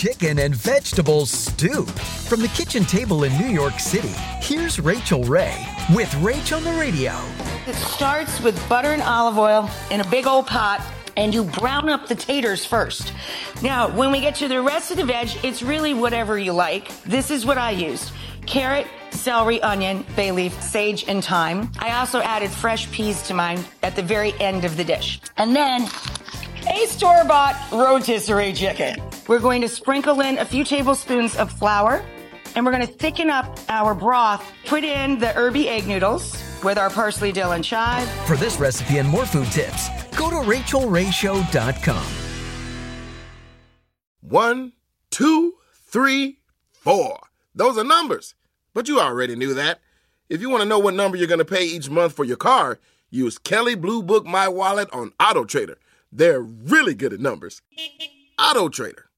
Chicken and vegetable stoup. From the kitchen table in New York City, here's Rachael Ray with Rach on the Radio. It starts with butter and olive oil in a big old pot and you brown up the taters first. Now, when we get to the rest of the veg, it's really whatever you like. This is what I used carrot, celery, onion, bay leaf, sage, and thyme. I also added fresh peas to mine at the very end of the dish. And then a store bought rotisserie chicken. We're going to sprinkle in a few tablespoons of flour and we're going to thicken up our broth. Put in the herby egg noodles with our parsley, dill, and chive. For this recipe and more food tips, go to rachaelrayshow.com. One, two, three, four. Those are numbers, but you already knew that. If you want to know what number you're going to pay each month for your car, use Kelley Blue Book My Wallet on Auto Trader. They're really good at numbers. Auto Trader.